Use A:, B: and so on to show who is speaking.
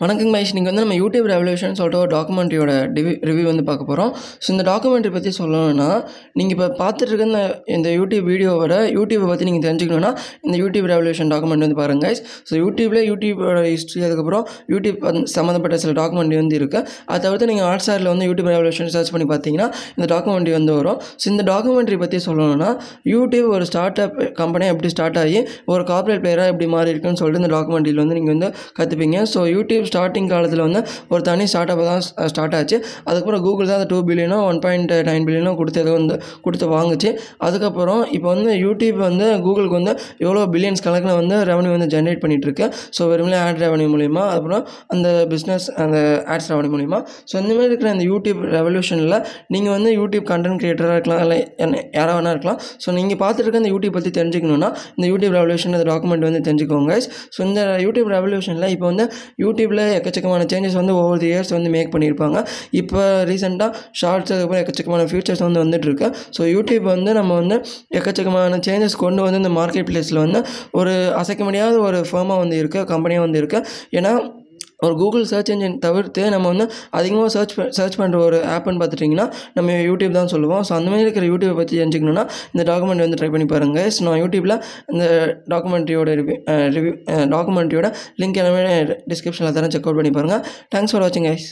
A: வணக்கங்க மகேஷ். நீங்கள் வந்து நம்ம யூடியூப் ரெவல்யூஷன் சொல்லிட்டு ஒரு டாக்குமெண்ட்ரியோட டிவி ரிவ்யூ வந்து பார்க்க போகிறோம் ஸோ இந்த டாக்குமெண்ட்ரி பற்றி சொல்லணும்னா நீங்கள் இப்போ பார்த்துட்டு இருக்க இந்த இந்த யூடியூப் வீடியோவோட யூடியூப்பை பற்றி நீங்கள் தெரிஞ்சுக்கணுன்னா இந்த யூடியூப் ரெவல்யூஷன் டாக்குமெண்ட் வந்து பாருங்க கைஸ் ஸோ யூடியூப்லேயே யூடியூபோட ஹிஸ்ட்ரி அதுக்கப்புறம் யூடியூப் சம்மந்தப்பட்ட சில டாக்குமெண்ட்ரி வந்து இருக்குது அதை தவிர்த்து நீங்கள் ஹாட் ஸ்டாரில் வந்து யூடியூப் ரெவல்யூஷன் சர்ச் பண்ணி பார்த்தீங்கன்னா இந்த டாக்குமெண்ட்ரி வந்து வரும். ஸோ இந்த டாக்குமெண்ட்ரி பற்றி சொல்லணும்னா யூடியூப் ஒரு ஸ்டார்ட் அப் கம்பெனியாக எப்படி ஸ்டார்ட் ஆகி ஒரு கார்பரேட் பிளேயராக எப்படி மாறி இருக்குன்னு சொல்லிட்டு இந்த டாக்குமெண்ட்ரியில் வந்து நீங்கள் வந்து கற்றுப்பீங்க ஸோ யூடியூப் ஸ்டார்டிங் காலத்தில் வந்து ஒரு தனி ஸ்டார்ட் அப் தான் ஸ்டார்ட் ஆச்சு. அதுக்கப்புறம் கூகுள் தான் அந்த டூ பில்லியனோ ஒன் பாயிண்ட் நைன் பில்லியனோ கொடுத்து வந்து கொடுத்து வாங்குச்சு. அதுக்கப்புறம் இப்போ வந்து யூடியூப் வந்து கூகுளுக்கு வந்து எவ்வளோ பில்லியன்ஸ் கணக்கில் வந்து ரெவன்யூ வந்து ஜென்ரேட் பண்ணிகிட்ருக்கு ஸோ வெறுமனே ஆட் ரெவன்யூ மூலிமா அப்புறம் அந்த பிஸ்னஸ் அந்த ஆட்ஸ் ரெவன்யூ மூலிமா ஸோ இந்த மாதிரி இருக்கிற அந்த யூடியூப் ரெவல்யூஷனில் நீங்கள் வந்து யூடியூப் கண்டென்ட் கிரியேட்டராக இருக்கலாம் இல்லை என்ன யாராக வேணா இருக்கலாம். ஸோ நீங்கள் பார்த்துட்டு இருக்க இந்த யூடியூப் பற்றி தெரிஞ்சுக்கணுன்னா இந்த யூடியூப் ரெவல்யூஷன் அந்த டாக்குமெண்ட் வந்து தெரிஞ்சுக்கோங்க ஸோ இந்த யூடியூப் ரெவல்யூஷனில் இப்போ வந்து யூடியூப்பில் எக்கச்சக்கமான சேஞ்சஸ் வந்து ஒவ்வொரு இயர்ஸ் வந்து மேக் பண்ணியிருப்பாங்க. இப்போ ரீசெண்டாக ஷார்ட்ஸ் அதுக்கப்புறம் எக்கச்சக்கமான ஃபியூச்சர்ஸ் வந்து வந்துட்டுருக்கு. ஸோ யூடியூப் வந்து நம்ம வந்து எக்கச்சக்கமான சேஞ்சஸ் கொண்டு வந்து இந்த மார்க்கெட் பிளேஸில் வந்து ஒரு அசைக்க முடியாத ஒரு ஃபேமாக வந்து இருக்குது கம்பெனியாக வந்து இருக்குது ஏன்னா ஒரு கூகுள் சர்ச் இன்ஜின் தவிர்த்து நம்ம வந்து அதிகமாக சர்ச் சர்ச் பண்ணுற ஒரு ஆப்னு பார்த்துட்டிங்கன்னா நம்ம யூடியூப் தான் சொல்லுவோம். ஸோ அந்த மாதிரி இருக்கிற யூடியூப்பை பற்றி தெரிஞ்சுக்கணுன்னா இந்த டாக்குமெண்ட் வந்து ட்ரை பண்ணி பாருங்கள் ஸோ நான் யூடியூப்பில் இந்த டாக்குமெண்ட்ரியோட ரிவ்யூ ரிவ்யூ டாக்குமெண்ட்ரியோட லிங்க் எல்லாமே டிஸ்கிரிப்ஷனில் தரேன். செக் அவுட் பண்ணி பாருங்கள் தேங்க்ஸ் ஃபார் வாட்சிங் கைஸ்